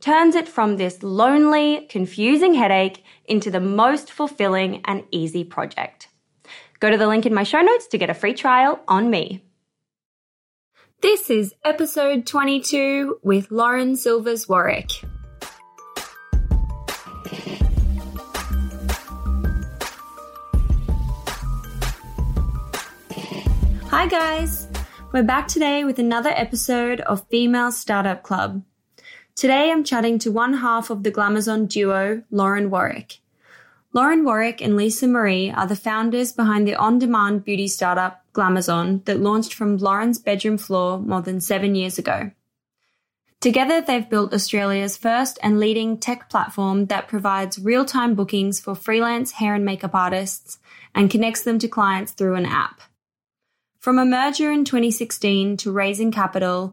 turns it from this lonely, confusing headache into the most fulfilling and easy project. Go to the link in my show notes to get a free trial on me. This is episode 22 with Lauren Silvers Warwick. Hi, guys! We're back today with another episode of Female Startup Club. Today I'm chatting to one half of the Glamazon duo, Lauren Warwick. Lauren Warwick and Lisa Maree are the founders behind the on demand beauty startup Glamazon that launched from Lauren's bedroom floor more than seven years ago. Together, they've built Australia's first and leading tech platform that provides real time bookings for freelance hair and makeup artists and connects them to clients through an app. From a merger in 2016 to raising capital,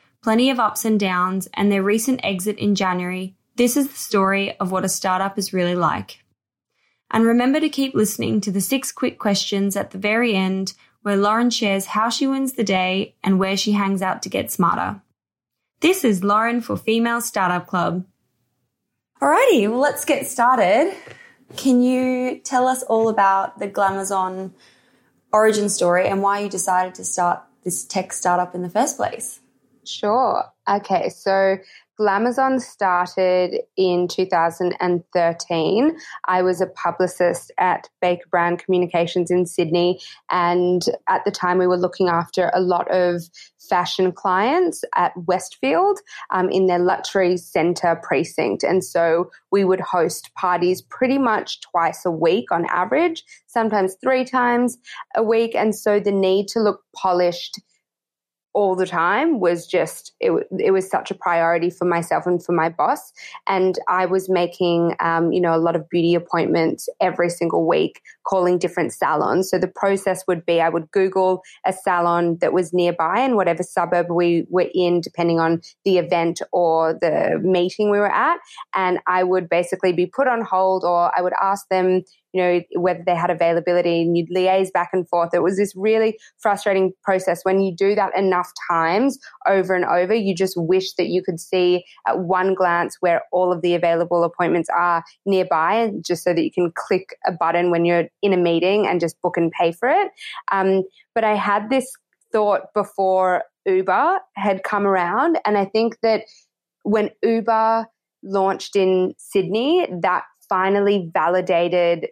plenty of ups and downs, and their recent exit in January, this is the story of what a startup is really like. And remember to keep listening to the six quick questions at the very end, where Lauren shares how she wins the day and where she hangs out to get smarter. This is Lauren for Female Startup Club. Alrighty, well, let's get started. Can you tell us all about the Glamazon origin story and why you decided to start this tech startup in the first place? Sure. Okay, so Glamazon started in 2013. I was a publicist at Baker Brown Communications in Sydney, and at the time we were looking after a lot of fashion clients at Westfield um, in their luxury centre precinct. And so we would host parties pretty much twice a week on average, sometimes three times a week. And so the need to look polished all the time was just it, it was such a priority for myself and for my boss. And i was making um, you know a lot of beauty appointments every single week calling different salons. So the process would be i would google a salon that was nearby in whatever suburb we were in depending on the event or the meeting we were at. And i would basically be put on hold or i would ask them you know, whether they had availability and you'd liaise back and forth. It was this really frustrating process. When you do that enough times over and over, you just wish that you could see at one glance where all of the available appointments are nearby, just so that you can click a button when you're in a meeting and just book and pay for it. Um, but I had this thought before Uber had come around, and I think that when Uber launched in Sydney, that finally validated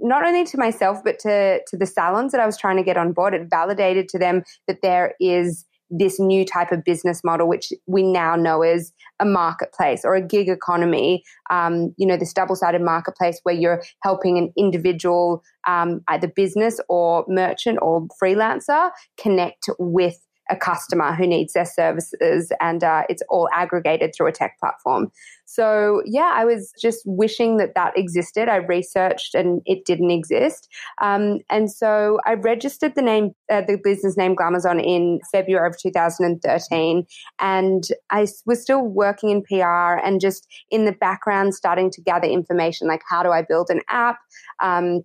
not only to myself but to to the salons that I was trying to get on board. It validated to them that there is this new type of business model, which we now know as a marketplace or a gig economy. Um, you know, this double-sided marketplace where you're helping an individual, um, either business or merchant or freelancer, connect with a customer who needs their services and uh, it's all aggregated through a tech platform. So yeah i was just wishing that that existed. I researched and it didn't exist. Um, and so i registered the name uh, the business name glamazon in february of 2013 and i was still working in pr and just in the background starting to gather information like how do i build an app? Um,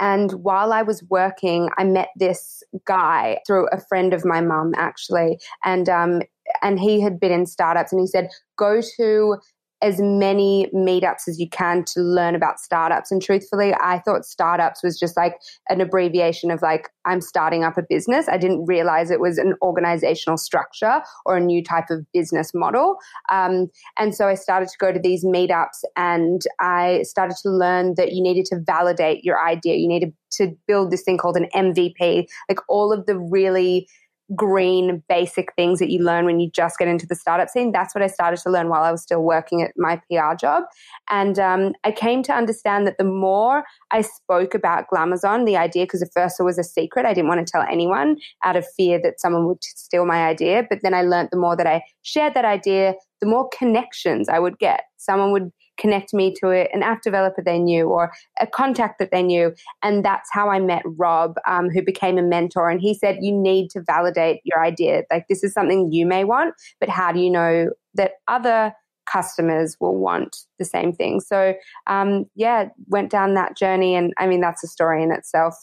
and while I was working, I met this guy through a friend of my mum, actually. And, um, and he had been in startups and he said, go to as many meetups as you can to learn about startups. And truthfully, I thought startups was just like an abbreviation of like, I'm starting up a business. I didn't realize it was an organizational structure or a new type of business model. Um, and so I started to go to these meetups and I started to learn that you needed to validate your idea. You needed to build this thing called an MVP, like all of the really green basic things that you learn when you just get into the startup scene. That's what I started to learn while I was still working at my PR job. And um, I came to understand that the more I spoke about Glamazon, the idea, because at first it was a secret, I didn't want to tell anyone out of fear that someone would steal my idea. But then I learned the more that I shared that idea, the more connections I would get. Someone would connect me to it, an app developer they knew or a contact that they knew. And that's how I met Rob, um, who became a mentor. And he said, You need to validate your idea. Like, this is something you may want, but how do you know that other customers will want the same thing? So, um, yeah, went down that journey. And I mean, that's a story in itself.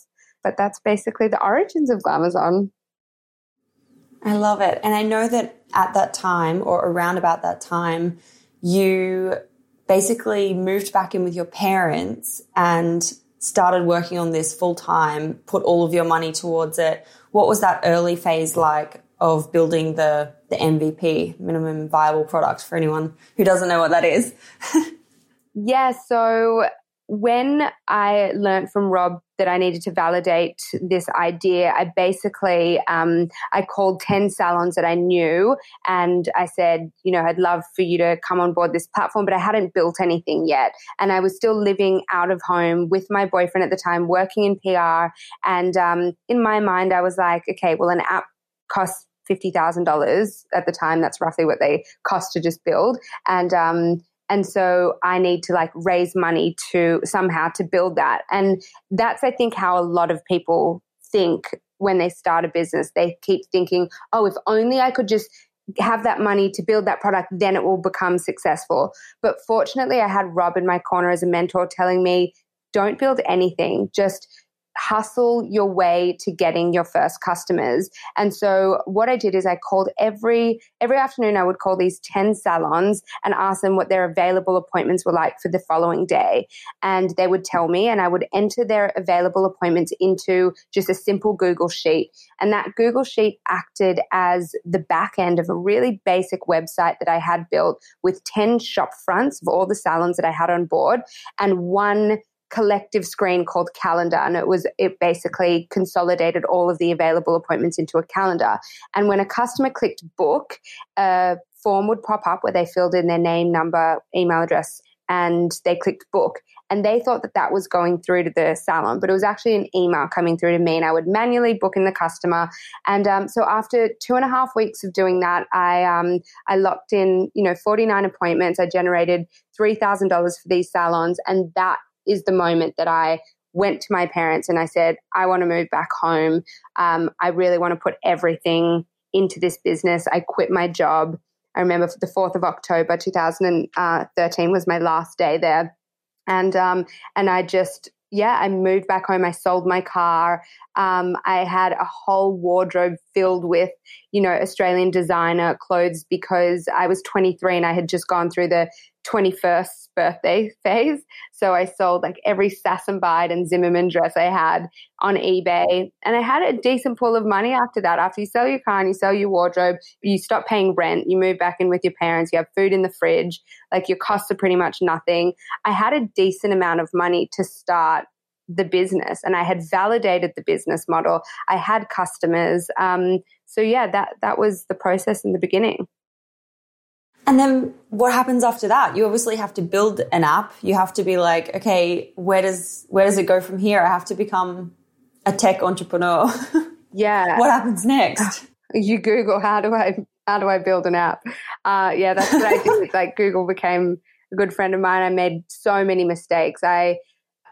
But that's basically the origins of Glamazon. I love it. And I know that at that time or around about that time, you basically moved back in with your parents and started working on this full time, put all of your money towards it. What was that early phase like of building the the MVP, minimum viable product for anyone who doesn't know what that is? yeah, so when I learned from Rob that I needed to validate this idea, I basically um, I called ten salons that I knew, and I said, you know, I'd love for you to come on board this platform, but I hadn't built anything yet, and I was still living out of home with my boyfriend at the time, working in PR, and um, in my mind, I was like, okay, well, an app costs fifty thousand dollars at the time. That's roughly what they cost to just build, and um, and so I need to like raise money to somehow to build that. And that's, I think, how a lot of people think when they start a business. They keep thinking, oh, if only I could just have that money to build that product, then it will become successful. But fortunately, I had Rob in my corner as a mentor telling me, don't build anything, just hustle your way to getting your first customers. And so what I did is I called every every afternoon I would call these 10 salons and ask them what their available appointments were like for the following day. And they would tell me and I would enter their available appointments into just a simple Google sheet. And that Google sheet acted as the back end of a really basic website that I had built with 10 shop fronts of all the salons that I had on board and one collective screen called calendar and it was it basically consolidated all of the available appointments into a calendar. And when a customer clicked book a form would pop up where they filled in their name number email address and they clicked book. And they thought that that was going through to the salon but it was actually an email coming through to me and i would manually book in the customer. And um, so after two and a half weeks of doing that i um, i locked in you know 49 appointments. I generated $3000 for these salons and that is the moment that I went to my parents and I said, I want to move back home. Um, I really want to put everything into this business. I quit my job. I remember the 4th of October 2013 was my last day there. And, um, and I just, yeah, I moved back home. I sold my car. Um, I had a whole wardrobe filled with, you know, Australian designer clothes because I was 23 and I had just gone through the 21st birthday phase. So I sold like every Sass and Zimmermann dress I had on eBay. And I had a decent pool of money after that. After you sell your car and you sell your wardrobe, you stop paying rent, you move back in with your parents, you have food in the fridge, like your costs are pretty much nothing. I had a decent amount of money to start the business and I had validated the business model. I had customers. Um, so yeah, that that was the process in the beginning. And then what happens after that? You obviously have to build an app. You have to be like, okay, where does where does it go from here? I have to become a tech entrepreneur. Yeah. what happens next? You Google how do I how do I build an app? Uh, yeah, that's what I did. like Google became a good friend of mine. I made so many mistakes. I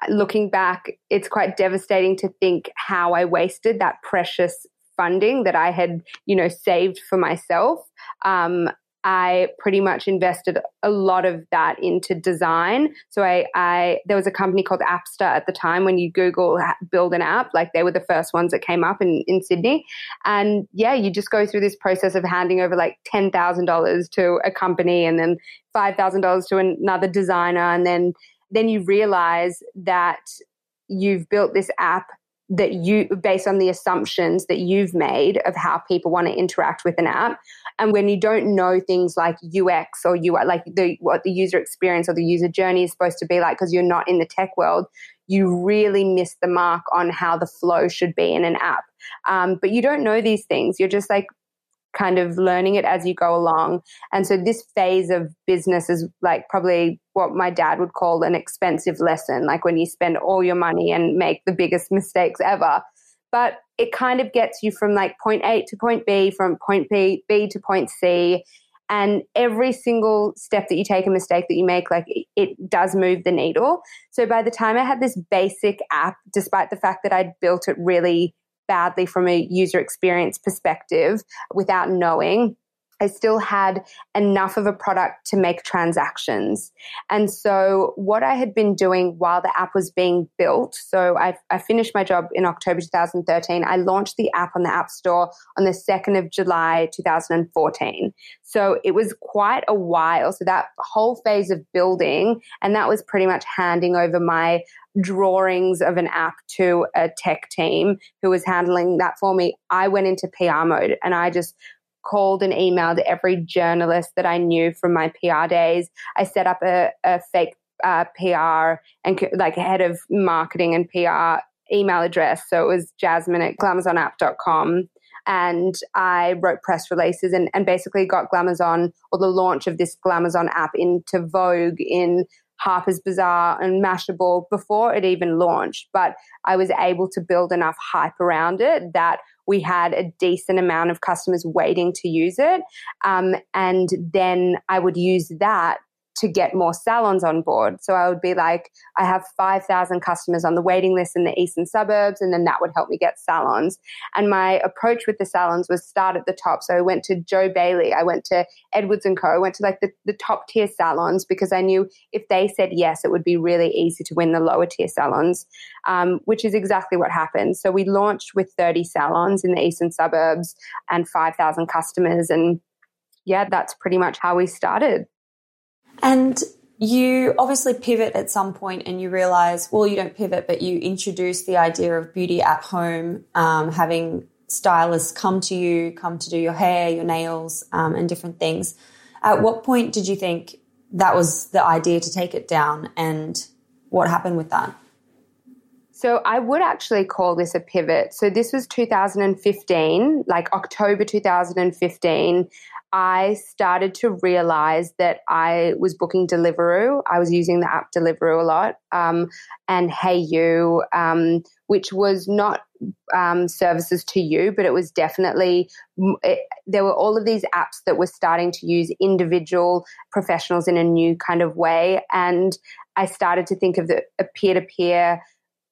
looking back, it's quite devastating to think how I wasted that precious funding that I had, you know, saved for myself. Um, I pretty much invested a lot of that into design. So I, I, there was a company called Appster at the time when you Google build an app, like they were the first ones that came up in, in Sydney. And yeah, you just go through this process of handing over like $10,000 to a company and then $5,000 to another designer. And then, then you realize that you've built this app that you based on the assumptions that you've made of how people want to interact with an app. And when you don't know things like ux or ui like the what the user experience or the user journey is supposed to be like because you're not in the tech world you really miss the mark on how the flow should be in an app. Um, but you don't know these things. You're just like kind of learning it as you go along. And so this phase of business is like probably what my dad would call an expensive lesson, like when you spend all your money and make the biggest mistakes ever. But it kind of gets you from like point A to point B, from point B, B to point C. And every single step that you take, a mistake that you make, like it does move the needle. So by the time I had this basic app, despite the fact that I'd built it really badly from a user experience perspective without knowing. I still had enough of a product to make transactions. And so, what I had been doing while the app was being built, so I, I, finished my job in October 2013. I launched the app on the App Store on the 2nd of July 2014. So, it was quite a while. So, that whole phase of building, and that was pretty much handing over my drawings of an app to a tech team who was handling that for me, I went into PR mode and I just called and emailed every journalist that I knew from my PR days. I set up a, a fake uh, PR and like head of marketing and PR email address. So it was jasmine at glamazonapp.com. And I wrote press releases and, and basically got Glamazon or the launch of this Glamazon app into Vogue in Harper's Bazaar and Mashable before it even launched, but I was able to build enough hype around it that we had a decent amount of customers waiting to use it. Um, and then I would use that to get more salons on board. So I would be like, I have 5,000 customers on the waiting list in the eastern suburbs, and then that would help me get salons. And my approach with the salons was start at the top. So I went to Joh Bailey, I went to Edwards and Co. I went to like the, the top tier salons because I knew if they said yes, it would be really easy to win the lower tier salons, um, which is exactly what happened. So we launched with 30 salons in the eastern suburbs and 5,000 customers. And yeah, that's pretty much how we started. And you obviously pivot at some point and you realize, well, you don't pivot, but you introduce the idea of beauty at home, um, having stylists come to you, come to do your hair, your nails, um, and different things. At what point did you think that was the idea to take it down and what happened with that? So I would actually call this a pivot. So this was 2015, like October 2015. I started to realize that I was booking Deliveroo. I was using the app Deliveroo a lot, um, and Hayu, um, which was not um, services to you, but it was definitely it, there were all of these apps that were starting to use individual professionals in a new kind of way, and I started to think of the peer to peer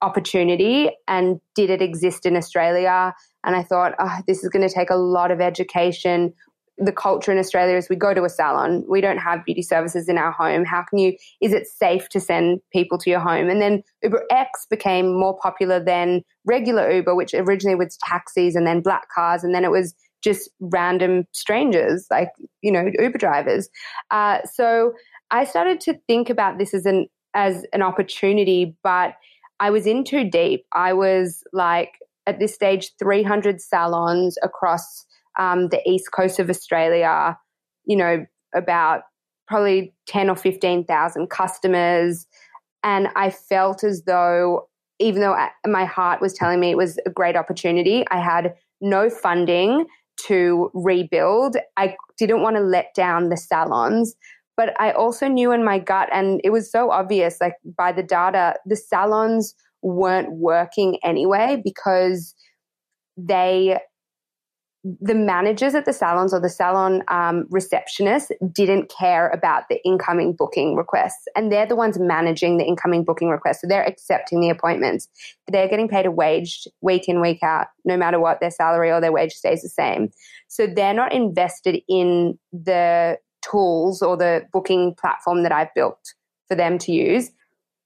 opportunity and did it exist in Australia? And I thought, oh, this is going to take a lot of education the culture in Australia is we go to a salon. We don't have beauty services in our home. How can you, is it safe to send people to your home? And then Uber X became more popular than regular Uber, which originally was taxis and then black cars. And then it was just random strangers, like, you know, Uber drivers. Uh, so I started to think about this as an, as an opportunity, but I was in too deep. I was like, at this stage, 300 salons across um, the east coast of Australia, you know, about probably 10 or 15,000 customers. And I felt as though, even though my heart was telling me it was a great opportunity, I had no funding to rebuild. I didn't want to let down the salons. But I also knew in my gut, and it was so obvious, like by the data, the salons weren't working anyway because they the managers at the salons or the salon um, receptionists didn't care about the incoming booking requests. And they're the ones managing the incoming booking requests. So they're accepting the appointments. They're getting paid a wage week in, week out, no matter what their salary or their wage stays the same. So they're not invested in the tools or the booking platform that I've built for them to use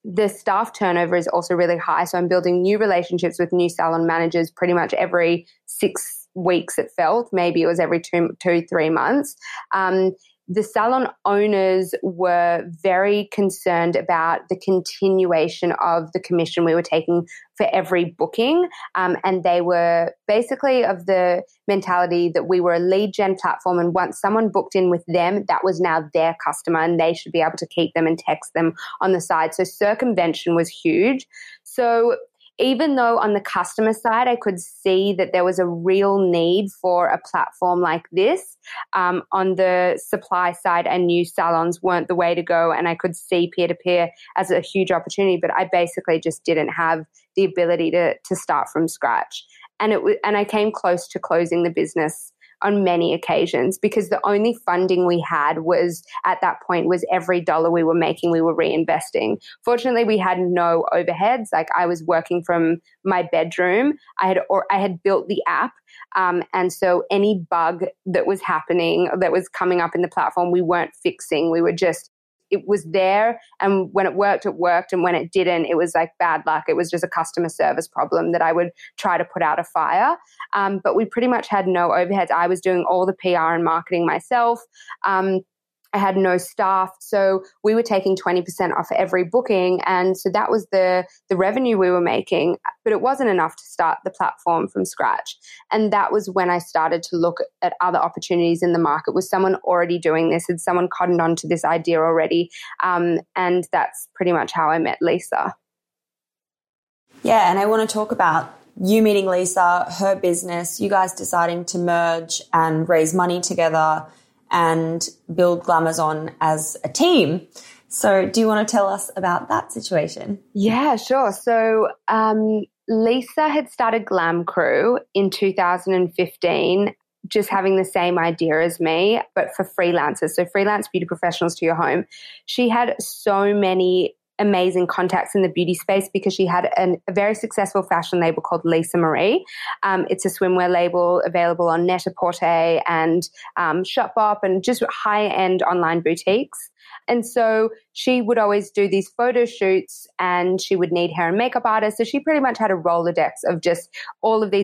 the staff turnover is also really high. So I'm building new relationships with new salon managers pretty much every six weeks it felt maybe it was every two two three months um, the salon owners were very concerned about the continuation of the commission we were taking for every booking. Um, and they were basically of the mentality that we were a lead gen platform. And once someone booked in with them, that was now their customer and they should be able to keep them and text them on the side. So circumvention was huge. So even though on the customer side, I could see that there was a real need for a platform like this, um, on the supply side, and new salons weren't the way to go. And I could see peer to peer as a huge opportunity, but I basically just didn't have the ability to, to start from scratch. And it was, and I came close to closing the business on many occasions because the only funding we had was at that point was every dollar we were making we were reinvesting. Fortunately we had no overheads. Like i was working from my bedroom. I had or i had built the app um, and so any bug that was happening that was coming up in the platform we weren't fixing. We were just it was there and when it worked it worked and when it didn't it was like bad luck. It was just a customer service problem that i would try to put out a fire. Um, but we pretty much had no overheads. I was doing all the pr and marketing myself. Um, I had no staff. So we were taking 20% off every booking. And so that was the, the revenue we were making, but it wasn't enough to start the platform from scratch. And that was when I started to look at other opportunities in the market. Was someone already doing this? Had someone cottoned on to this idea already? Um, and that's pretty much how I met Lisa. Yeah. And I want to talk about you meeting Lisa, her business, you guys deciding to merge and raise money together and build Glamazon as a team. So, do you want to tell us about that situation? Yeah, sure. So, um, Lisa had started Glam Crew in 2015 just having the same idea as me, but for freelancers. So, freelance beauty professionals to your home. She had so many amazing contacts in the beauty space because she had an, a very successful fashion label called Lisa Maree. Um, it's a swimwear label available on Net-a-Porter and um, Shopbop and just high end online boutiques. And so she would always do these photo shoots and she would need hair and makeup artists. So she pretty much had a Rolodex of just all of these.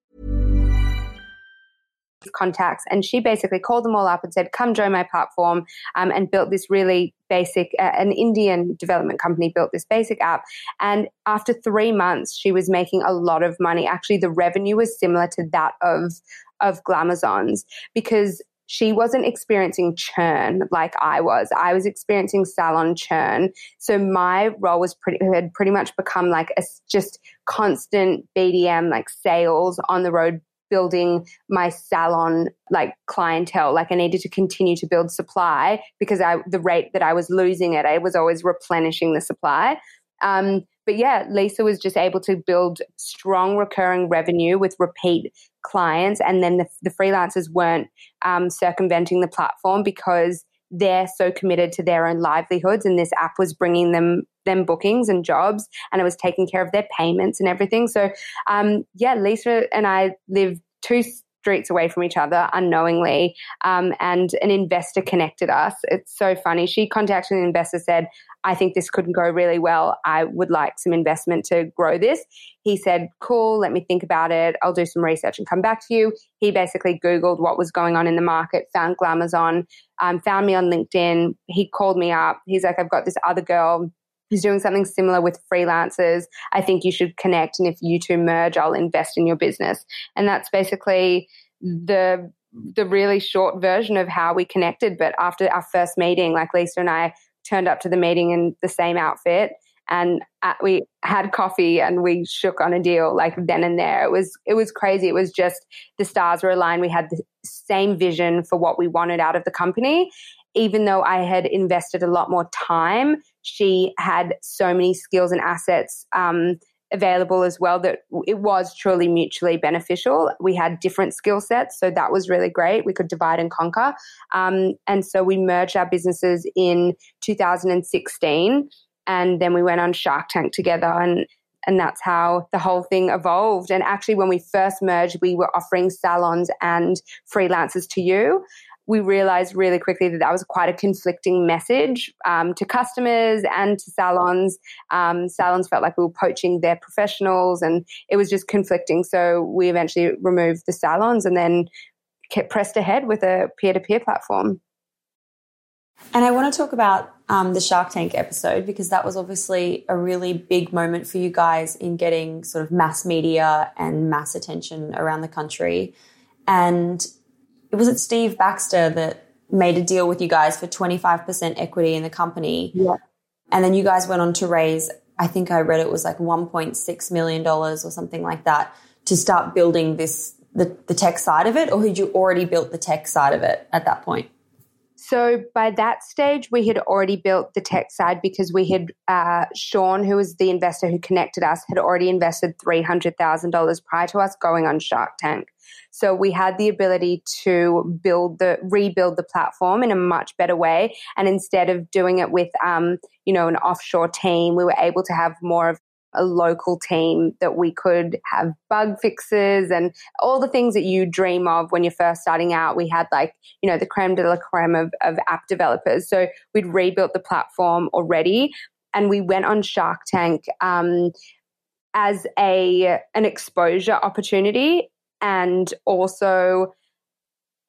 Contacts and she basically called them all up and said come join my platform um, and built this really basic uh, an indian development company built this basic app and after three months she was making a lot of money actually the revenue was similar to that of of glamazons because she wasn't experiencing churn like I was. I was experiencing salon churn. So my role was pretty had pretty much become like a just constant BDM like sales on the road building my salon like clientele. Like i needed to continue to build supply because i the rate that i was losing it i was always replenishing the supply. Um, but yeah lisa was just able to build strong recurring revenue with repeat clients and then the, the freelancers weren't um, circumventing the platform because they're so committed to their own livelihoods and this app was bringing them them bookings and jobs and it was taking care of their payments and everything. So um, yeah lisa and i live two streets away from each other unknowingly um, and an investor connected us. It's so funny. She contacted an investor said i think this could go really well. I would like some investment to grow this. He said cool let me think about it. I'll do some research and come back to you. He basically googled what was going on in the market found glamazon um, found me on linkedin. He called me up. He's like i've got this other girl who's doing something similar with freelancers. I think you should connect. And if you two merge, I'll invest in your business. And that's basically the the really short version of how we connected. But after our first meeting, like Lisa and I turned up to the meeting in the same outfit and at, we had coffee and we shook on a deal like then and there. It was it was crazy. It was just the stars were aligned. We had the same vision for what we wanted out of the company. Even though I had invested a lot more time, she had so many skills and assets um, available as well that it was truly mutually beneficial. We had different skill sets, so that was really great. We could divide and conquer. Um, and so we merged our businesses in 2016, and then we went on Shark Tank together. And and that's how the whole thing evolved. And actually, when we first merged, we were offering salons and freelancers to you we realized really quickly that that was quite a conflicting message um, to customers and to salons. Um, salons felt like we were poaching their professionals, and it was just conflicting. So we eventually removed the salons and then kept pressed ahead with a peer to peer platform. And I want to talk about um, the Shark Tank episode because that was obviously a really big moment for you guys in getting sort of mass media and mass attention around the country. And was it Steve Baxter that made a deal with you guys for 25% equity in the company. Yeah. And then you guys went on to raise, I think I read it was like $1.6 million or something like that to start building this, the, the tech side of it, or had you already built the tech side of it at that point? So by that stage, we had already built the tech side because we had uh, Sean, who was the investor who connected us, had already invested three hundred thousand dollars prior to us going on Shark Tank. So we had the ability to build the rebuild the platform in a much better way. And instead of doing it with, um, you know, an offshore team, we were able to have more of a local team that we could have bug fixes and all the things that you dream of when you're first starting out. We had like, you know, the creme de la creme of, of app developers. So we'd rebuilt the platform already and we went on Shark Tank um, as a an exposure opportunity and also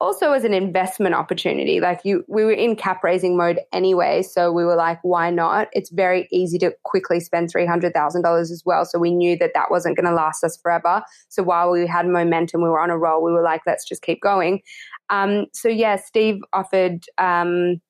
also as an investment opportunity. Like you, we were in cap raising mode anyway, so we were like, why not? It's very easy to quickly spend three hundred thousand dollars as well. So we knew that that wasn't going to last us forever. So while we had momentum, we were on a roll. We were like, let's just keep going. Um, so yeah, Steve offered. Um,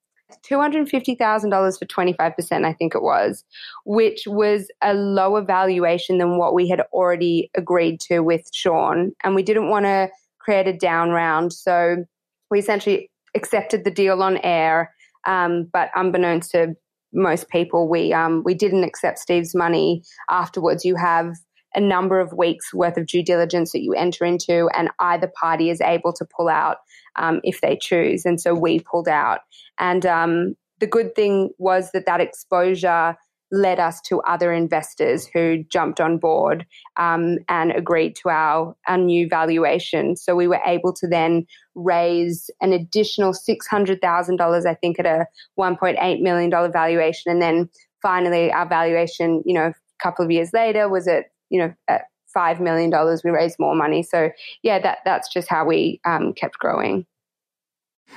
$250,000 for 25%, I think it was, which was a lower valuation than what we had already agreed to with Sean. And we didn't want to create a down round. So we essentially accepted the deal on air. Um, but unbeknownst to most people, we um, we didn't accept Steve's money afterwards. You have a number of weeks worth of due diligence that you enter into, and either party is able to pull out um, if they choose. And so we pulled out. And um, the good thing was that that exposure led us to other investors who jumped on board um, and agreed to our, our new valuation. So we were able to then raise an additional $600,000, I think, at a $1.8 million valuation. And then finally, our valuation, you know, a couple of years later was at, you know, at $5 million. We raised more money. So yeah, that, that's just how we um, kept growing.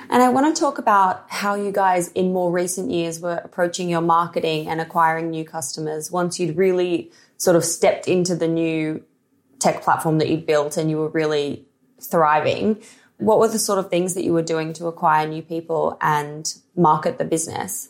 And I want to talk about how you guys in more recent years were approaching your marketing and acquiring new customers once you'd really sort of stepped into the new tech platform that you'd built and you were really thriving. What were the sort of things that you were doing to acquire new people and market the business?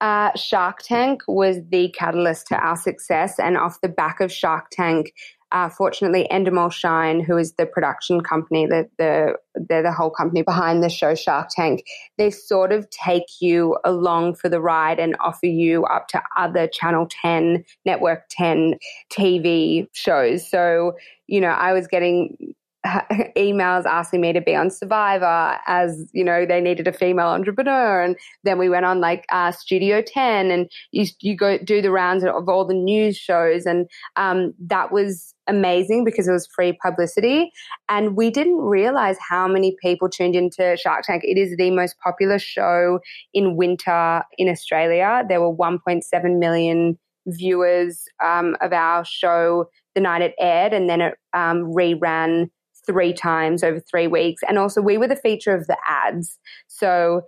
Uh, Shark Tank was the catalyst to our success. And off the back of Shark Tank, uh, fortunately, Endemol Shine, who is the production company, the, the, they're the whole company behind the show Shark Tank, they sort of take you along for the ride and offer you up to other Channel 10, Network 10 TV shows. So, you know, I was getting emails asking me to be on Survivor as you know they needed a female entrepreneur, and then we went on like uh, Studio Ten, and you you go do the rounds of all the news shows, and um, that was amazing because it was free publicity, and we didn't realize how many people tuned into Shark Tank. It is the most popular show in winter in Australia. There were 1.7 million viewers um, of our show the night it aired, and then it um, reran three times over three weeks. And also, we were the feature of the ads. So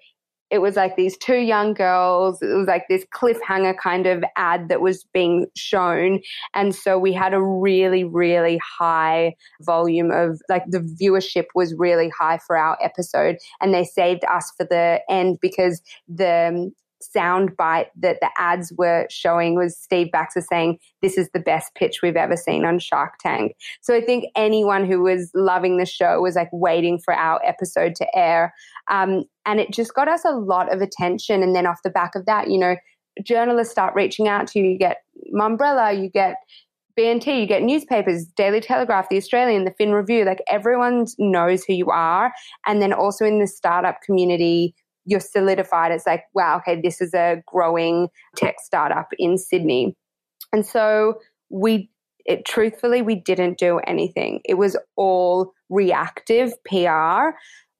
it was like these two young girls. It was like this cliffhanger kind of ad that was being shown. And so we had a really, really high volume of like the viewership was really high for our episode. And they saved us for the end because the sound bite that the ads were showing was Steve Baxter saying, This is the best pitch we've ever seen on Shark Tank. So I think anyone who was loving the show was like waiting for our episode to air. Um, and it just got us a lot of attention. And then off the back of that, you know, journalists start reaching out to you. You get Mumbrella, you get B&T, you get newspapers, Daily Telegraph, The Australian, The Fin Review, like everyone knows who you are. And then also in the startup community, you're solidified. It's like, wow, okay, this is a growing tech startup in Sydney. And so we, it, truthfully, we didn't do anything. It was all reactive PR.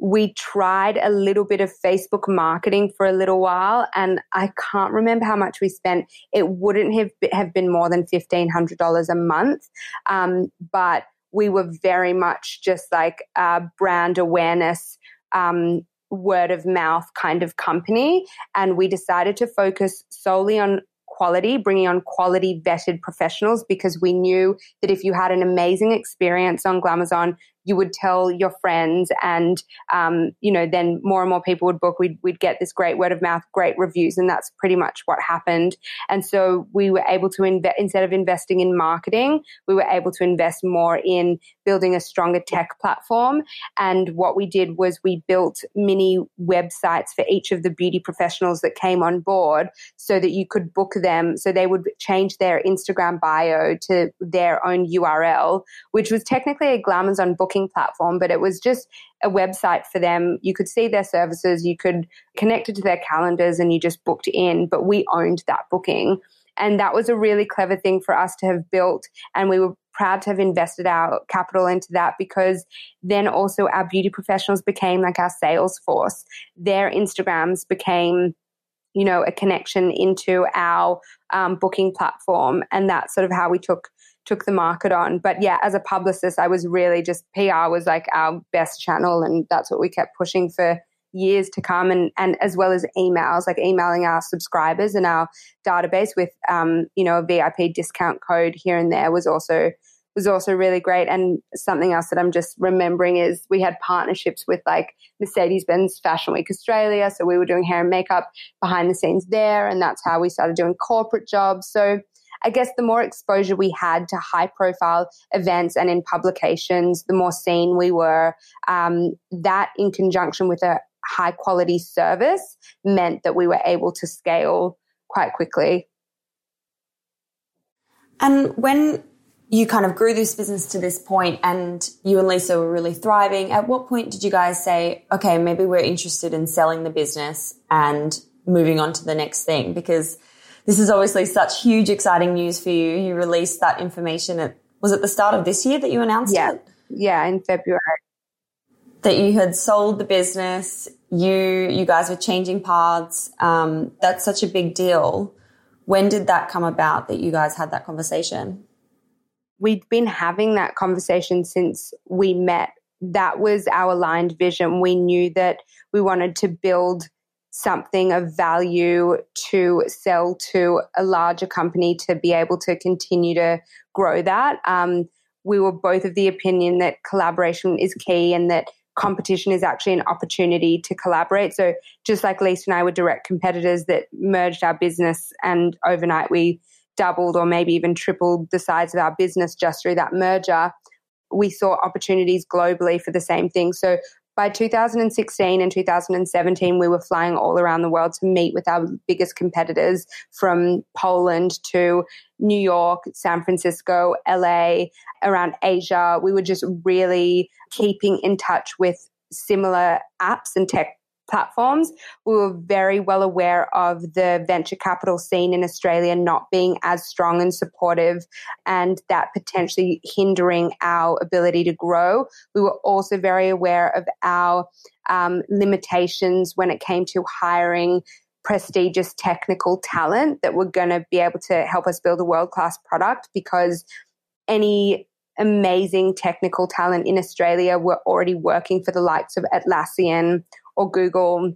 We tried a little bit of Facebook marketing for a little while, and I can't remember how much we spent. It wouldn't have have been more than fifteen hundred dollars a month, um, but we were very much just like a brand awareness um, word of mouth kind of company. And we decided to focus solely on quality, bringing on quality vetted professionals because we knew that if you had an amazing experience on Glamazon, you would tell your friends and um, you know then more and more people would book. We'd, we'd get this great word of mouth great reviews and that's pretty much what happened. And so we were able to invest instead of investing in marketing we were able to invest more in building a stronger tech platform. And what we did was we built mini websites for each of the beauty professionals that came on board so that you could book them. So they would change their instagram bio to their own url which was technically a glamazon book booking platform, but it was just a website for them. You could see their services, you could connect it to their calendars, and you just booked in, but we owned that booking. And that was a really clever thing for us to have built. And we were proud to have invested our capital into that because then also our beauty professionals became like our sales force. Their Instagrams became you know a connection into our um, booking platform and that's sort of how we took took the market on. But yeah, as a publicist, I was really just PR was like our best channel, and that's what we kept pushing for years to come. And, and as well as emails like emailing our subscribers and our database with um, you know a vip discount code here and there was also was also really great. And something else that i'm just remembering is we had partnerships with like mercedes-benz fashion week australia. So we were doing hair and makeup behind the scenes there and that's how we started doing corporate jobs. So I guess the more exposure we had to high profile events and in publications, the more seen we were. Um, that in conjunction with a high quality service meant that we were able to scale quite quickly. And when you kind of grew this business to this point and you and Lisa were really thriving, at what point did you guys say, okay, maybe we're interested in selling the business and moving on to the next thing? Because this is obviously such huge, exciting news for you. You released that information at, was it the start of this year that you announced yeah. it? Yeah, in February. That you had sold the business, you, you guys were changing paths. Um, that's such a big deal. When did that come about that you guys had that conversation? We'd been having that conversation since we met. That was our aligned vision. We knew that we wanted to build something of value to sell to a larger company to be able to continue to grow that. Um, we were both of the opinion that collaboration is key and that competition is actually an opportunity to collaborate. So just like Lisa and I were direct competitors that merged our business and overnight we doubled or maybe even tripled the size of our business just through that merger. We saw opportunities globally for the same thing. So by 2016 and 2017, we were flying all around the world to meet with our biggest competitors from Poland to New York, San Francisco, LA, around Asia. We were just really keeping in touch with similar apps and tech platforms. We were very well aware of the venture capital scene in Australia not being as strong and supportive and that potentially hindering our ability to grow. We were also very aware of our um, limitations when it came to hiring prestigious technical talent that were going to be able to help us build a world class product because any amazing technical talent in Australia were already working for the likes of Atlassian or Google,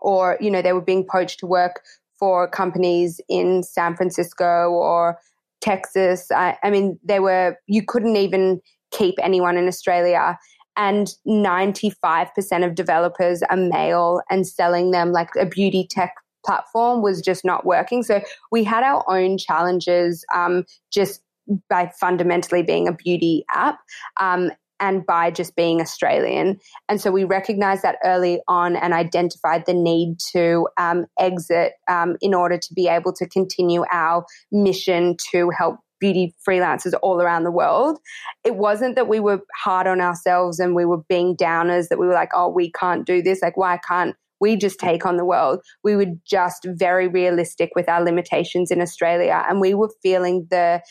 or, you know, they were being poached to work for companies in San Francisco or Texas. I, I mean, they were, you couldn't even keep anyone in Australia. And 95% of developers are male and selling them like a beauty tech platform was just not working. So we had our own challenges um, just by fundamentally being a beauty app. Um, and by just being Australian. And so we recognized that early on and identified the need to um, exit um, in order to be able to continue our mission to help beauty freelancers all around the world. It wasn't that we were hard on ourselves and we were being downers, that we were like, oh, we can't do this. Like, why can't we just take on the world. We were just very realistic with our limitations in Australia, and we were feeling the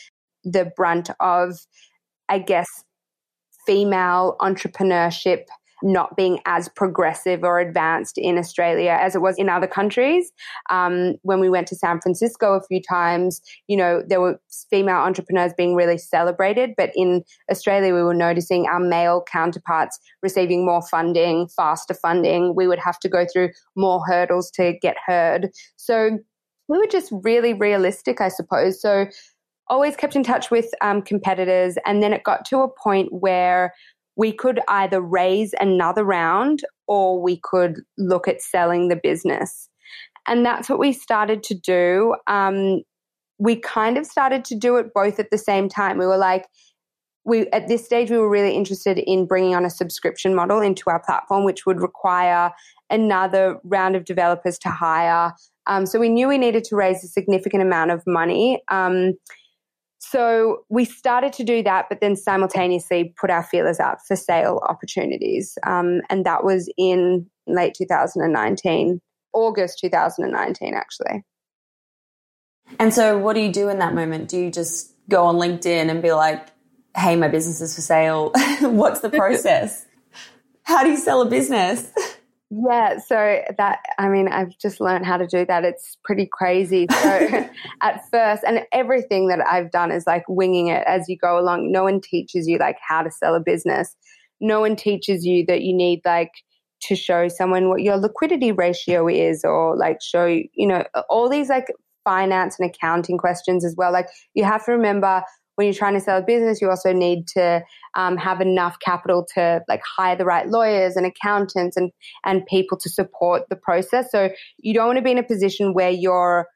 the brunt of, I guess, female entrepreneurship not being as progressive or advanced in Australia as it was in other countries. Um, when we went to San Francisco a few times, you know, there were female entrepreneurs being really celebrated, but in Australia, we were noticing our male counterparts receiving more funding, faster funding. We would have to go through more hurdles to get heard. So we were just really realistic, I suppose. So always kept in touch with um, competitors. And then it got to a point where we could either raise another round or we could look at selling the business. And that's what we started to do. Um, we kind of started to do it both at the same time. We were like, we at this stage we were really interested in bringing on a subscription model into our platform, which would require another round of developers to hire. Um, so we knew we needed to raise a significant amount of money. Um, so we started to do that, but then simultaneously put our feelers out for sale opportunities. Um, and that was in late 2019, August 2019, actually. And so, what do you do in that moment? Do you just go on LinkedIn and be like, hey, my business is for sale? What's the process? How do you sell a business? Yeah, so that I mean, I've just learned how to do that. It's pretty crazy. So at first, and everything that I've done is like winging it as you go along. No one teaches you like how to sell a business. No one teaches you that you need like to show someone what your liquidity ratio is or like show you know all these like finance and accounting questions as well. Like you have to remember when you're trying to sell a business, you also need to um, have enough capital to like hire the right lawyers and accountants and and people to support the process. So you don't want to be in a position where you're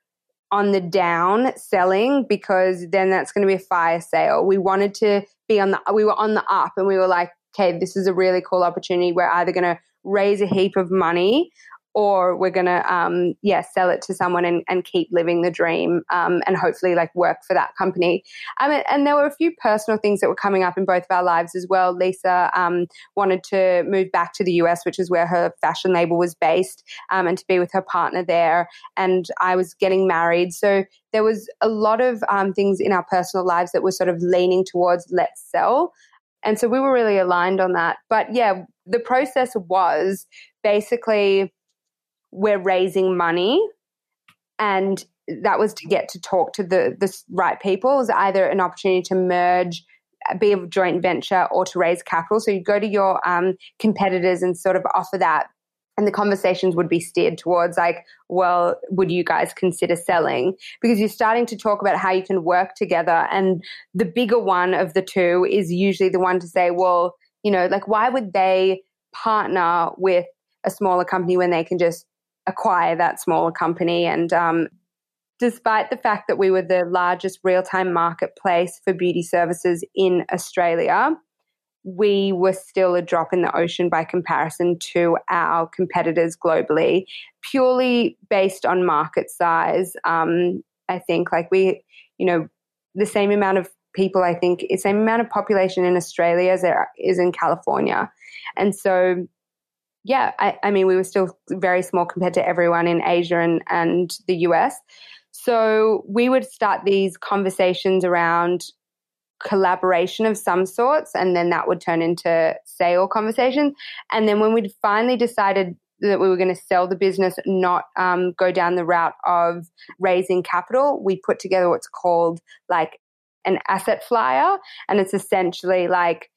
on the down selling because then that's going to be a fire sale. We wanted to be on the we were on the up and we were like, okay, this is a really cool opportunity. We're either going to raise a heap of money or we're going to um, yeah sell it to someone and, and keep living the dream um, and hopefully like work for that company. Um, and there were a few personal things that were coming up in both of our lives as well. Lisa um, wanted to move back to the us which is where her fashion label was based um, and to be with her partner there. And i was getting married. So there was a lot of um, things in our personal lives that were sort of leaning towards let's sell. And so we were really aligned on that. But yeah the process was basically we're raising money and that was to get to talk to the the right people. It was either an opportunity to merge, be a joint venture, or to raise capital. So you go to your um, competitors and sort of offer that, and the conversations would be steered towards like, well, would you guys consider selling? Because you're starting to talk about how you can work together, and the bigger one of the two is usually the one to say, well, you know, like why would they partner with a smaller company when they can just acquire that smaller company. And um, despite the fact that we were the largest real time marketplace for beauty services in Australia, we were still a drop in the ocean by comparison to our competitors globally, purely based on market size. Um, I think, like, we, you know, the same amount of people, I think, the same amount of population in Australia as there is in California. And so yeah, I, I, mean, we were still very small compared to everyone in Asia and, and the US. So we would start these conversations around collaboration of some sorts, and then that would turn into sale conversations. And then when we'd finally decided that we were going to sell the business, not um, go down the route of raising capital, we put together what's called like an asset flyer. And it's essentially like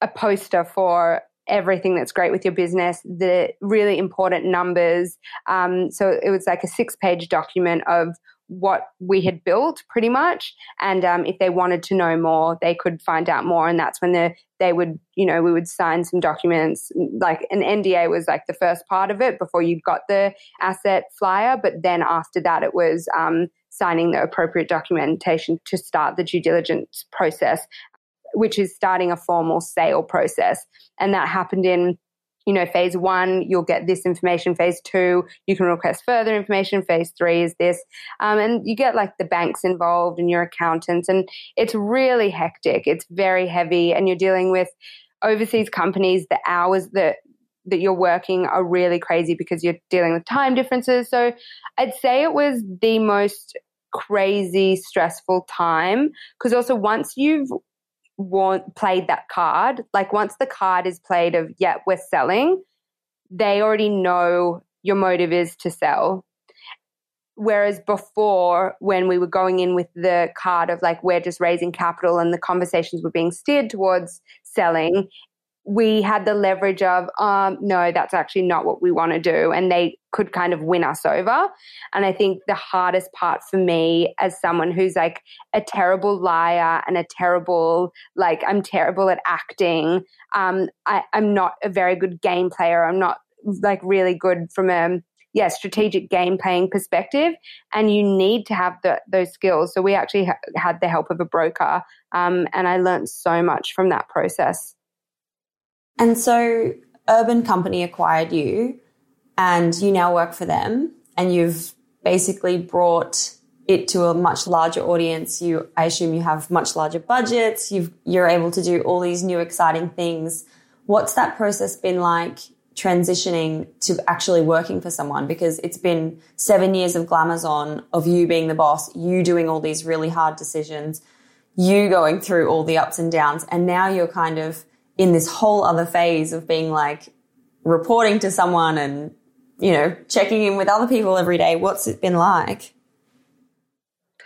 a poster for everything that's great with your business, the really important numbers. Um, so it was like a six page document of what we had built pretty much. And um, if they wanted to know more, they could find out more. And that's when the, they would, you know, we would sign some documents. Like an NDA was like the first part of it before you got the asset flyer. But then after that, it was um, signing the appropriate documentation to start the due diligence process which is starting a formal sale process. And that happened in you know, phase one, you'll get this information. Phase two, you can request further information. Phase three is this. Um, and you get like the banks involved and your accountants. And it's really hectic. It's very heavy. And you're dealing with overseas companies, the hours that that you're working are really crazy because you're dealing with time differences. So I'd say it was the most crazy, stressful time because also once you've want, played that card, like once the card is played of, yeah, we're selling, they already know your motive is to sell. Whereas before, when we were going in with the card of like, we're just raising capital and the conversations were being steered towards selling, we had the leverage of, um, no, that's actually not what we want to do. And they could kind of win us over. And I think the hardest part for me as someone who's like a terrible liar and a terrible, like, I'm terrible at acting. Um, I, I'm not a very good game player. I'm not like really good from a, yeah, strategic game playing perspective. And you need to have the, those skills. So we actually ha- had the help of a broker. Um, and I learned so much from that process. And so Urban Company acquired you and you now work for them and you've basically brought it to a much larger audience. You, I assume you have much larger budgets. You've, you're able to do all these new exciting things. What's that process been like transitioning to actually working for someone? Because it's been seven years of Glamazon, of you being the boss, you doing all these really hard decisions, you going through all the ups and downs. And now you're kind of in this whole other phase of being like reporting to someone and, you know, checking in with other people every day. What's it been like?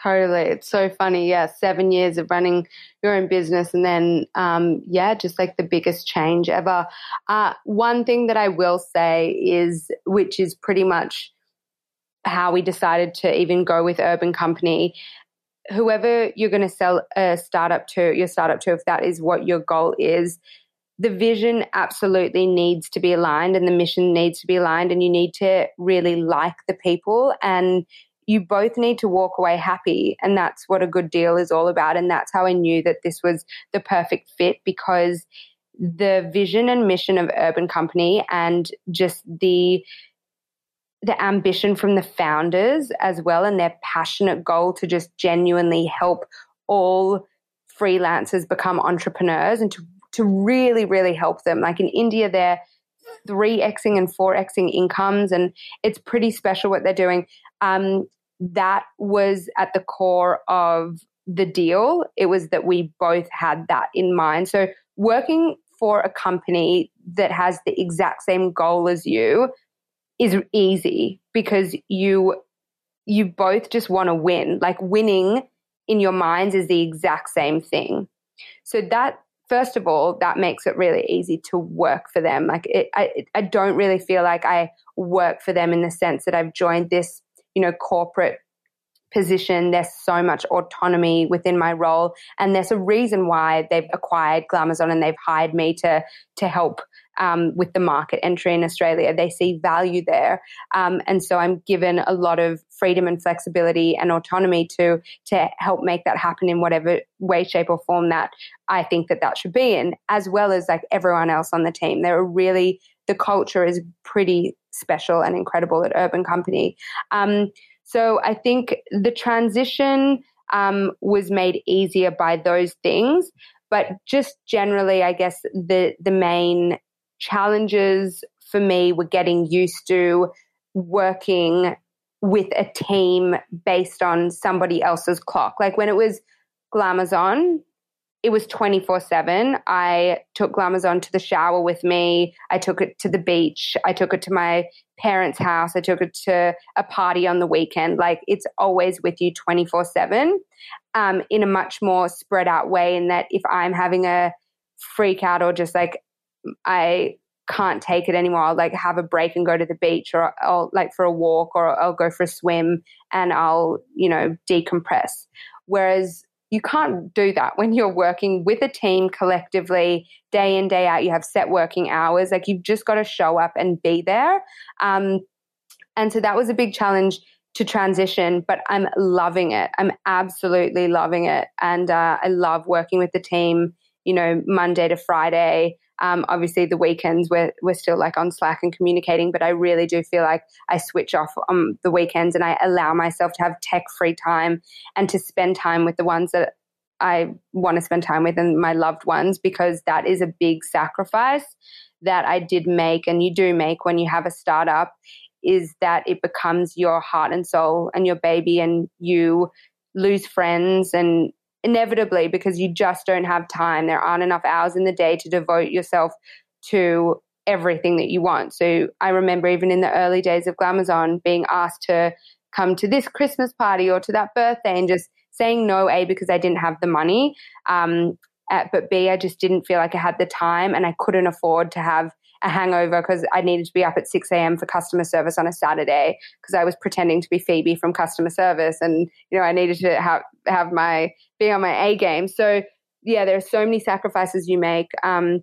Totally. It's so funny. Yeah. Seven years of running your own business and then, um, yeah, just like the biggest change ever. Uh, one thing that I will say is, which is pretty much how we decided to even go with Urban Company. Whoever you're going to sell a startup to, your startup to, if that is what your goal is, the vision absolutely needs to be aligned and the mission needs to be aligned and you need to really like the people and you both need to walk away happy and that's what a good deal is all about and that's how I knew that this was the perfect fit because the vision and mission of urban company and just the the ambition from the founders as well and their passionate goal to just genuinely help all freelancers become entrepreneurs and to to really, really help them. Like in India, they're 3xing and 4xing incomes, and it's pretty special what they're doing. Um, that was at the core of the deal. It was that we both had that in mind. So, working for a company that has the exact same goal as you is easy because you you both just want to win. Like winning in your minds is the exact same thing. So that first of all, that makes it really easy to work for them. Like it, I, I don't really feel like I work for them in the sense that I've joined this, you know, corporate position. There's so much autonomy within my role, and there's a reason why they've acquired Glamazon and they've hired me to to help um, with the market entry in Australia. They see value there, um, and so I'm given a lot of freedom and flexibility and autonomy to to help make that happen in whatever way, shape, or form that I think that that should be in, as well as like everyone else on the team. They're really the culture is pretty special and incredible at Urban Company. Um, so I think the transition um, was made easier by those things. But just generally, I guess the the main challenges for me were getting used to working with a team based on somebody else's clock. Like when it was Glamazon, it was 24 7. I took Glamazon to the shower with me. I took it to the beach. I took it to my parents' house. I took it to a party on the weekend. Like it's always with you 24 7 um, in a much more spread out way. In that if I'm having a freak out or just like I can't take it anymore. I'll like have a break and go to the beach or I'll like for a walk or I'll go for a swim and I'll, you know, decompress. Whereas you can't do that when you're working with a team collectively day in, day out. You have set working hours. Like you've just got to show up and be there. Um, and so that was a big challenge to transition, but I'm loving it. I'm absolutely loving it. And uh, I love working with the team, you know, Monday to Friday. Um, obviously, the weekends we're we're still like on Slack and communicating, but I really do feel like I switch off on the weekends and I allow myself to have tech free time and to spend time with the ones that I want to spend time with and my loved ones because that is a big sacrifice that I did make and you do make when you have a startup is that it becomes your heart and soul and your baby and you lose friends and inevitably because you just don't have time. There aren't enough hours in the day to devote yourself to everything that you want. So I remember even in the early days of Glamazon being asked to come to this Christmas party or to that birthday and just saying no, A, because I didn't have the money. Um, but B, I just didn't feel like I had the time and I couldn't afford to have a hangover because I needed to be up at 6 a.m. for customer service on a Saturday because I was pretending to be Phoebe from customer service and, you know, I needed to have, have my, be on my A game. So, yeah, there are so many sacrifices you make. Um,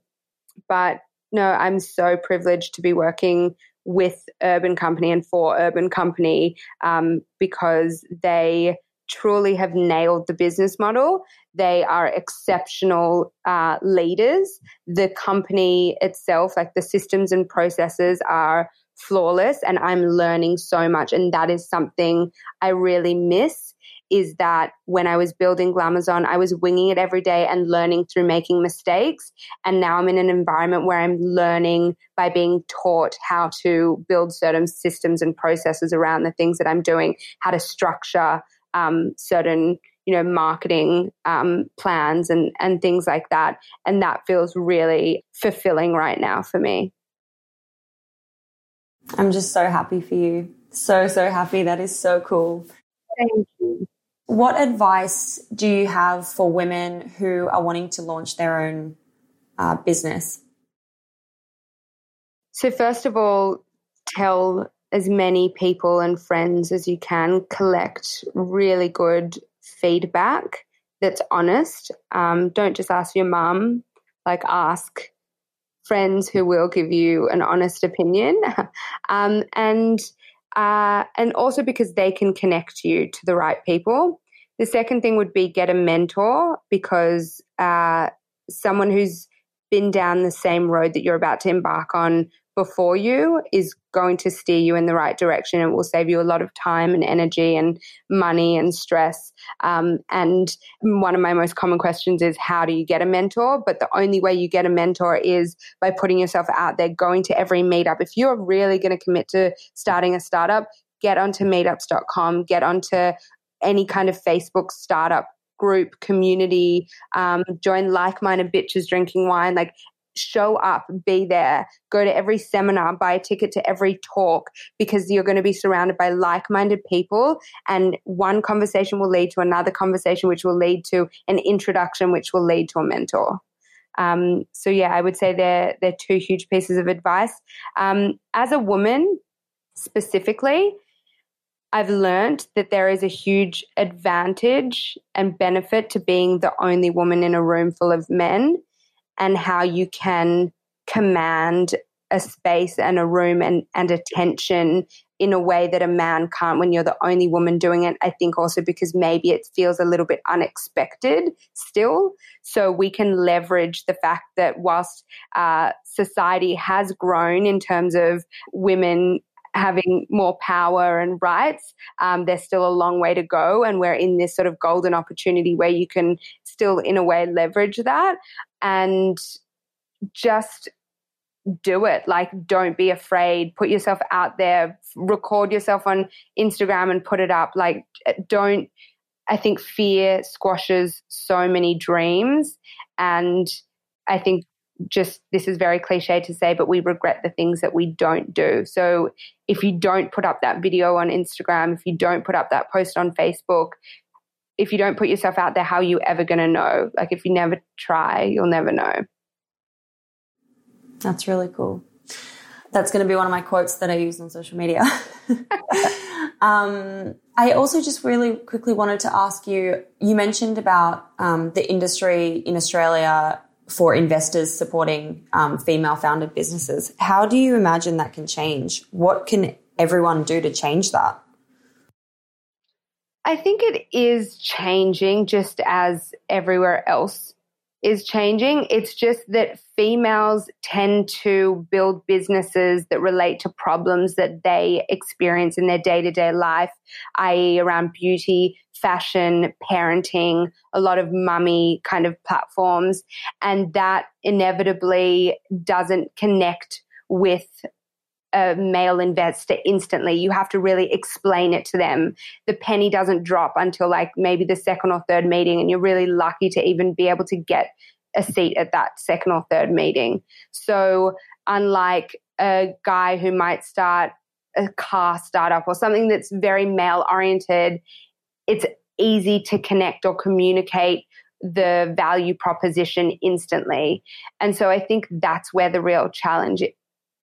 but no, I'm so privileged to be working with Urban Company and for Urban Company um, because they truly have nailed the business model. They are exceptional uh, leaders. The company itself, like the systems and processes, are flawless, and I'm learning so much. And that is something I really miss. Is that when I was building Glamazon, I was winging it every day and learning through making mistakes. And now I'm in an environment where I'm learning by being taught how to build certain systems and processes around the things that I'm doing, how to structure um, certain you know marketing um, plans and and things like that. And that feels really fulfilling right now for me. I'm just so happy for you. So so happy. That is so cool. Thank you. What advice do you have for women who are wanting to launch their own uh, business? So first of all tell as many people and friends as you can, collect really good feedback that's honest. Um, don't just ask your mum, like ask friends who will give you an honest opinion. um, and uh, and also because they can connect you to the right people. The second thing would be get a mentor because uh, someone who's been down the same road that you're about to embark on before you is going to steer you in the right direction and will save you a lot of time and energy and money and stress. Um, and one of my most common questions is how do you get a mentor? But the only way you get a mentor is by putting yourself out there, going to every meetup. If you're really going to commit to starting a startup, get onto meetups.com, get onto any kind of Facebook startup group, community, um, join like minded bitches drinking wine. Like show up, be there, go to every seminar, buy a ticket to every talk because you're going to be surrounded by like minded people. And one conversation will lead to another conversation, which will lead to an introduction, which will lead to a mentor. Um, so, yeah, I would say they're, they're two huge pieces of advice. Um, as a woman, specifically, I've learned that there is a huge advantage and benefit to being the only woman in a room full of men and how you can command a space and a room and, and attention in a way that a man can't when you're the only woman doing it. I think also because maybe it feels a little bit unexpected still. So we can leverage the fact that whilst uh, society has grown in terms of women having more power and rights, um, there's still a long way to go. And we're in this sort of golden opportunity where you can still, in a way, leverage that and just do it. Like, don't be afraid. Put yourself out there, record yourself on Instagram and put it up. Like, don't, I think fear squashes so many dreams. And I think just this is very cliche to say, but we regret the things that we don't do. So if you don't put up that video on Instagram, if you don't put up that post on Facebook, if you don't put yourself out there, how are you ever going to know? Like if you never try, you'll never know. That's really cool. That's going to be one of my quotes that I use on social media. um, I also just really quickly wanted to ask you you mentioned about um, the industry in Australia for investors supporting um, female founded businesses. How do you imagine that can change? What can everyone do to change that? I think it is changing just as everywhere else is changing. It's just that females tend to build businesses that relate to problems that they experience in their day to day life, i.e., around beauty, fashion, parenting, a lot of mummy kind of platforms. And that inevitably doesn't connect with a male investor instantly. You have to really explain it to them. The penny doesn't drop until like maybe the second or third meeting, and you're really lucky to even be able to get a seat at that second or third meeting. So, unlike a guy who might start a car startup or something that's very male oriented, it's easy to connect or communicate the value proposition instantly. And so I think that's where the real challenge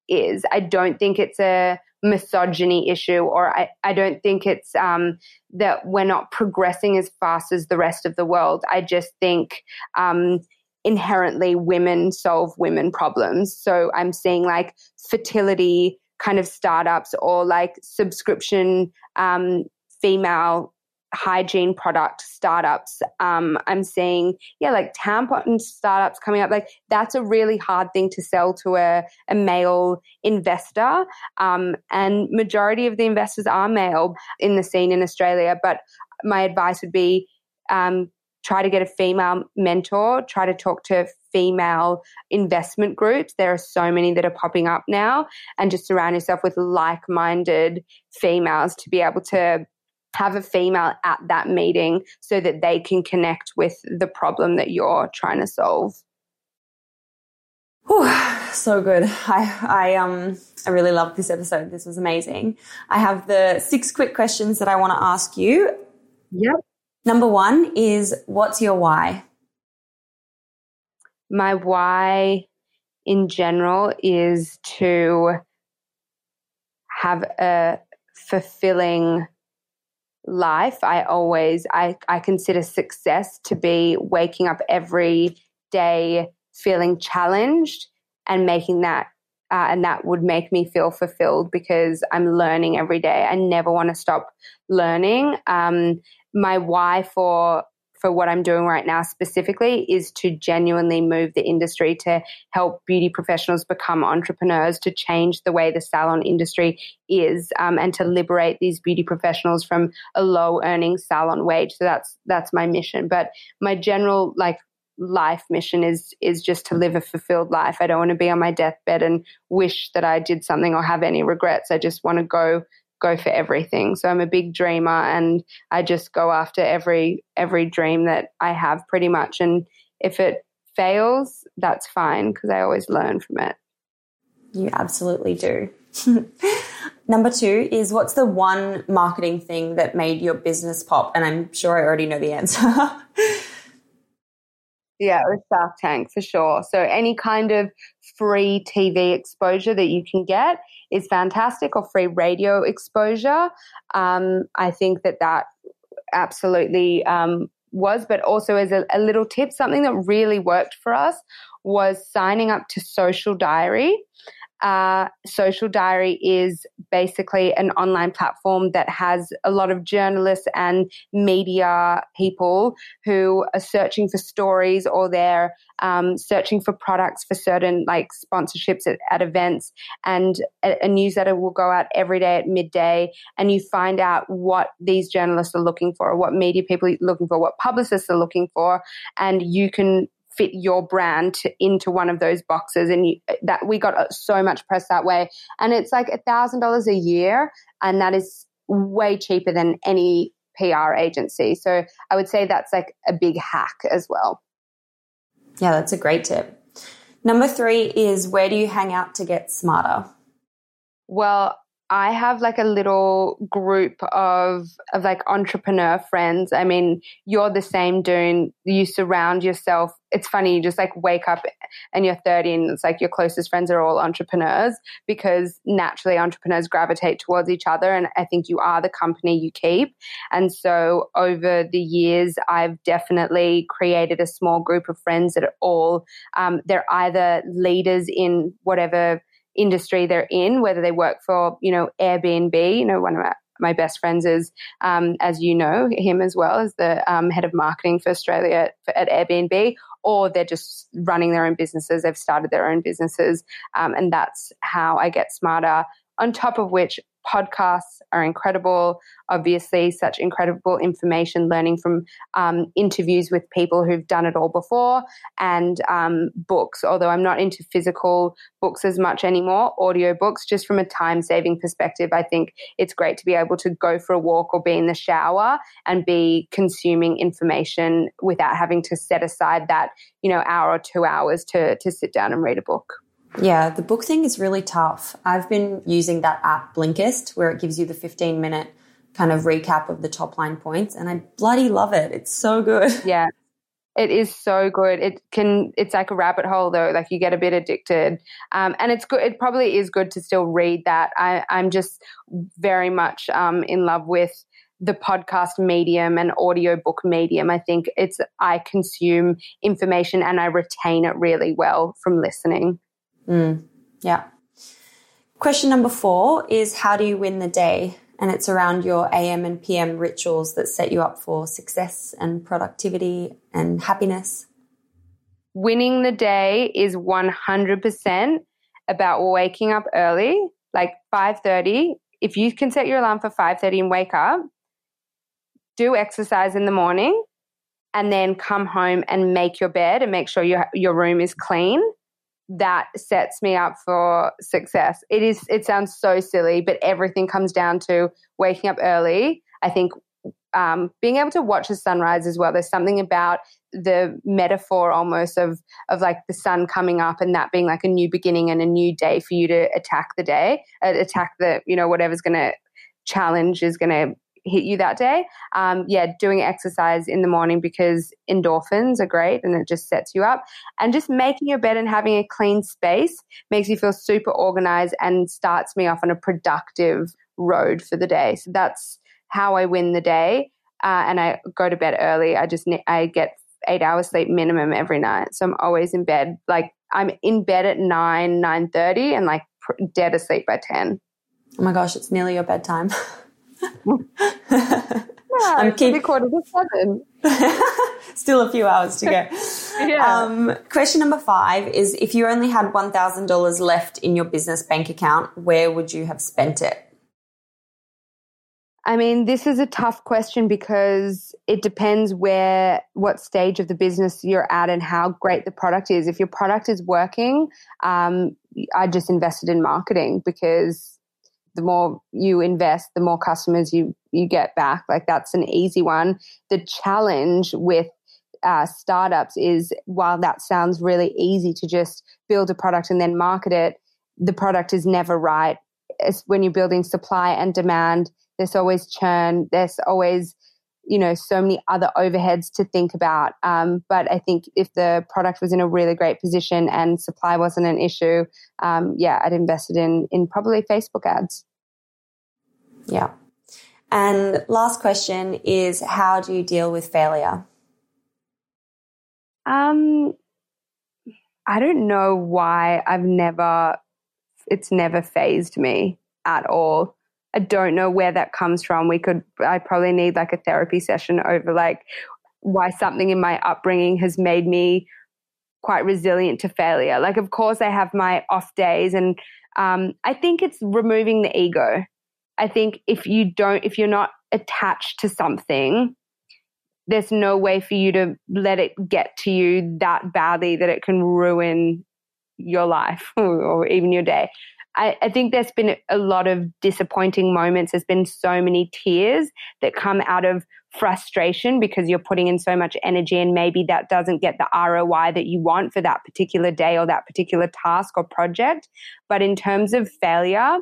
is. I don't think it's a misogyny issue, or I, I don't think it's um, that we're not progressing as fast as the rest of the world. I just think um, inherently women solve women problems. So I'm seeing like fertility kind of startups or like subscription um, female hygiene product startups. Um, I'm seeing, yeah, like tampon startups coming up. Like that's a really hard thing to sell to a, a male investor. Um, and majority of the investors are male in the scene in Australia. But my advice would be um, try to get a female mentor, try to talk to female investment groups. There are so many that are popping up now, and just surround yourself with like minded females to be able to have a female at that meeting so that they can connect with the problem that you're trying to solve. Whew, so good. I, I, um, I really loved this episode. This was amazing. I have the six quick questions that I want to ask you. Yep. Number one is what's your why? My why in general is to have a fulfilling life, I always I, I consider success to be waking up every day feeling challenged and making that uh, and that would make me feel fulfilled because I'm learning every day. I never want to stop learning. Um, my why for for what I'm doing right now specifically is to genuinely move the industry to help beauty professionals become entrepreneurs, to change the way the salon industry is, um, and to liberate these beauty professionals from a low earning salon wage. So that's that's my mission. But my general like life mission is is just to live a fulfilled life. I don't want to be on my deathbed and wish that I did something or have any regrets. I just want to go go for everything. So I'm a big dreamer and I just go after every every dream that I have pretty much and if it fails, that's fine because I always learn from it. You absolutely do. Number two is what's the one marketing thing that made your business pop? And I'm sure I already know the answer. yeah, it was Shark Tank for sure. So any kind of free TV exposure that you can get is fantastic, or free radio exposure. Um, I think that that absolutely um, was, but also as a, a little tip, something that really worked for us was signing up to Social Diary. Uh, Social Diary is basically an online platform that has a lot of journalists and media people who are searching for stories or they're um, searching for products for certain like sponsorships at, at events. And a, a newsletter will go out every day at midday, and you find out what these journalists are looking for, or what media people are looking for, what publicists are looking for, and you can fit your brand to, into one of those boxes and you, that we got uh, so much press that way. And it's like a thousand dollars a year and that is way cheaper than any pr agency. So i would say that's like a big hack as well. Yeah that's a great tip. Number three is where do you hang out to get smarter? Well I have like a little group of of like entrepreneur friends. I mean, you're the same doing you surround yourself. It's funny, you just like wake up and you're 30 and it's like your closest friends are all entrepreneurs because naturally entrepreneurs gravitate towards each other and I think you are the company you keep. And so over the years I've definitely created a small group of friends that are all um, they're either leaders in whatever industry they're in, whether they work for, you know, Airbnb. You know, one of my, best friends is, um, as you know, him as well as the um, head of marketing for Australia at, at Airbnb, or they're just running their own businesses. They've started their own businesses. Um, and that's how I get smarter. On top of which, podcasts are incredible. Obviously, such incredible information, learning from um, interviews with people who've done it all before, and um, books. Although I'm not into physical books as much anymore, audio books, just from a time saving perspective, I think it's great to be able to go for a walk or be in the shower and be consuming information without having to set aside that, you know, hour or two hours to, to sit down and read a book. Yeah, the book thing is really tough. I've been using that app Blinkist where it gives you the 15 minute kind of recap of the top line points and I bloody love it. It's so good. Yeah. It is so good. It can. It's like a rabbit hole, though. Like you get a bit addicted, um, and it's good. It probably is good to still read that. I, I'm just very much um, in love with the podcast medium and audiobook medium. I think it's I consume information and I retain it really well from listening. Mm, yeah. Question number four is how do you win the day? And it's around your AM and PM rituals that set you up for success and productivity and happiness. Winning the day is 100% about waking up early, like 5:30. If you can set your alarm for 5:30 and wake up, do exercise in the morning and then come home and make your bed and make sure your your room is clean that sets me up for success. It is it sounds so silly, but everything comes down to waking up early. I think um, being able to watch the sunrise as well. There's something about the metaphor almost of of like the sun coming up and that being like a new beginning and a new day for you to attack the day, uh, attack the you know whatever's going to challenge is going to hit you that day. Um, yeah, doing exercise in the morning because endorphins are great and it just sets you up. And just making your bed and having a clean space makes you feel super organized and starts me off on a productive road for the day. So that's how I win the day. Uh, and I go to bed early. I just I get eight hours sleep minimum every night. So I'm always in bed. Like I'm in bed at nine, nine thirty, and like dead asleep by ten. Oh my gosh, it's nearly your bedtime. yeah, I'm keep- quarter to seven. Still a few hours to go. yeah. Um, question number five is if you only had $1,000 left in your business bank account, where would you have spent it? I mean, this is a tough question because it depends where, what stage of the business you're at and how great the product is. If your product is working, um, I just invested in marketing because the more you invest, the more customers you you get back. Like that's an easy one. The challenge with uh, startups is while that sounds really easy to just build a product and then market it, the product is never right. It's when you're building supply and demand, there's always churn. There's always you know so many other overheads to think about. Um, but i think if the product was in a really great position and supply wasn't an issue um, yeah i'd invested in in probably facebook ads. Yeah. And last question is how do you deal with failure? Um i don't know why i've never it's never fazed me at all I don't know where that comes from. We could, I probably need like a therapy session over like why something in my upbringing has made me quite resilient to failure. Like, of course, I have my off days, and um, I think it's removing the ego. I think if you don't, if you're not attached to something, there's no way for you to let it get to you that badly that it can ruin your life or even your day. I, I, think there's been a lot of disappointing moments. There's been so many tears that come out of frustration because you're putting in so much energy and maybe that doesn't get the ROI that you want for that particular day or that particular task or project. But in terms of failure,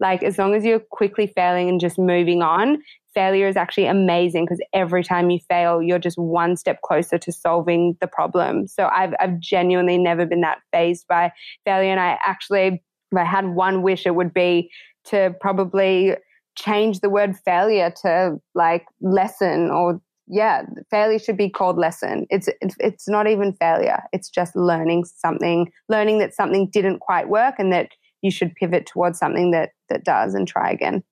like as long as you're quickly failing and just moving on, failure is actually amazing because every time you fail, you're just one step closer to solving the problem. So I've, I've genuinely never been that fazed by failure. And I actually if I had one wish, it would be to probably change the word failure to like lesson or yeah, failure should be called lesson. It's it's not even failure. It's just learning something, learning that something didn't quite work and that you should pivot towards something that that does and try again.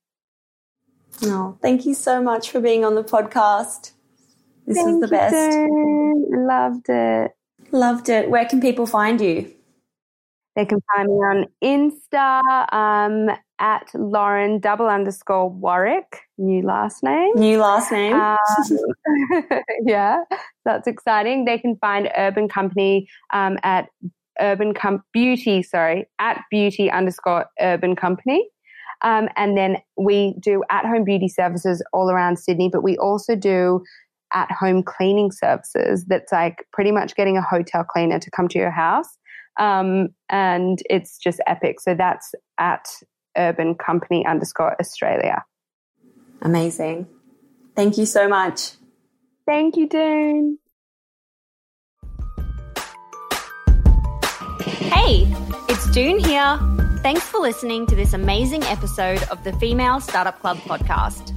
Oh, thank you so much for being on the podcast. This thank is the best. You, Loved it. Loved it. Where can people find you? They can find me on Insta um, at Lauren double underscore Warwick, new last name. New last name. Um, yeah, that's exciting. They can find Urban Company um, at Urban Com- Beauty, sorry, at Beauty underscore Urban Company. Um, and then we do at home beauty services all around Sydney, but we also do at home cleaning services that's like pretty much getting a hotel cleaner to come to your house. Um, and it's just epic. So that's at urban company underscore Australia. Amazing. Thank you so much. Thank you, Doone. Hey, it's Doone here. Thanks for listening to this amazing episode of the Female Startup Club podcast.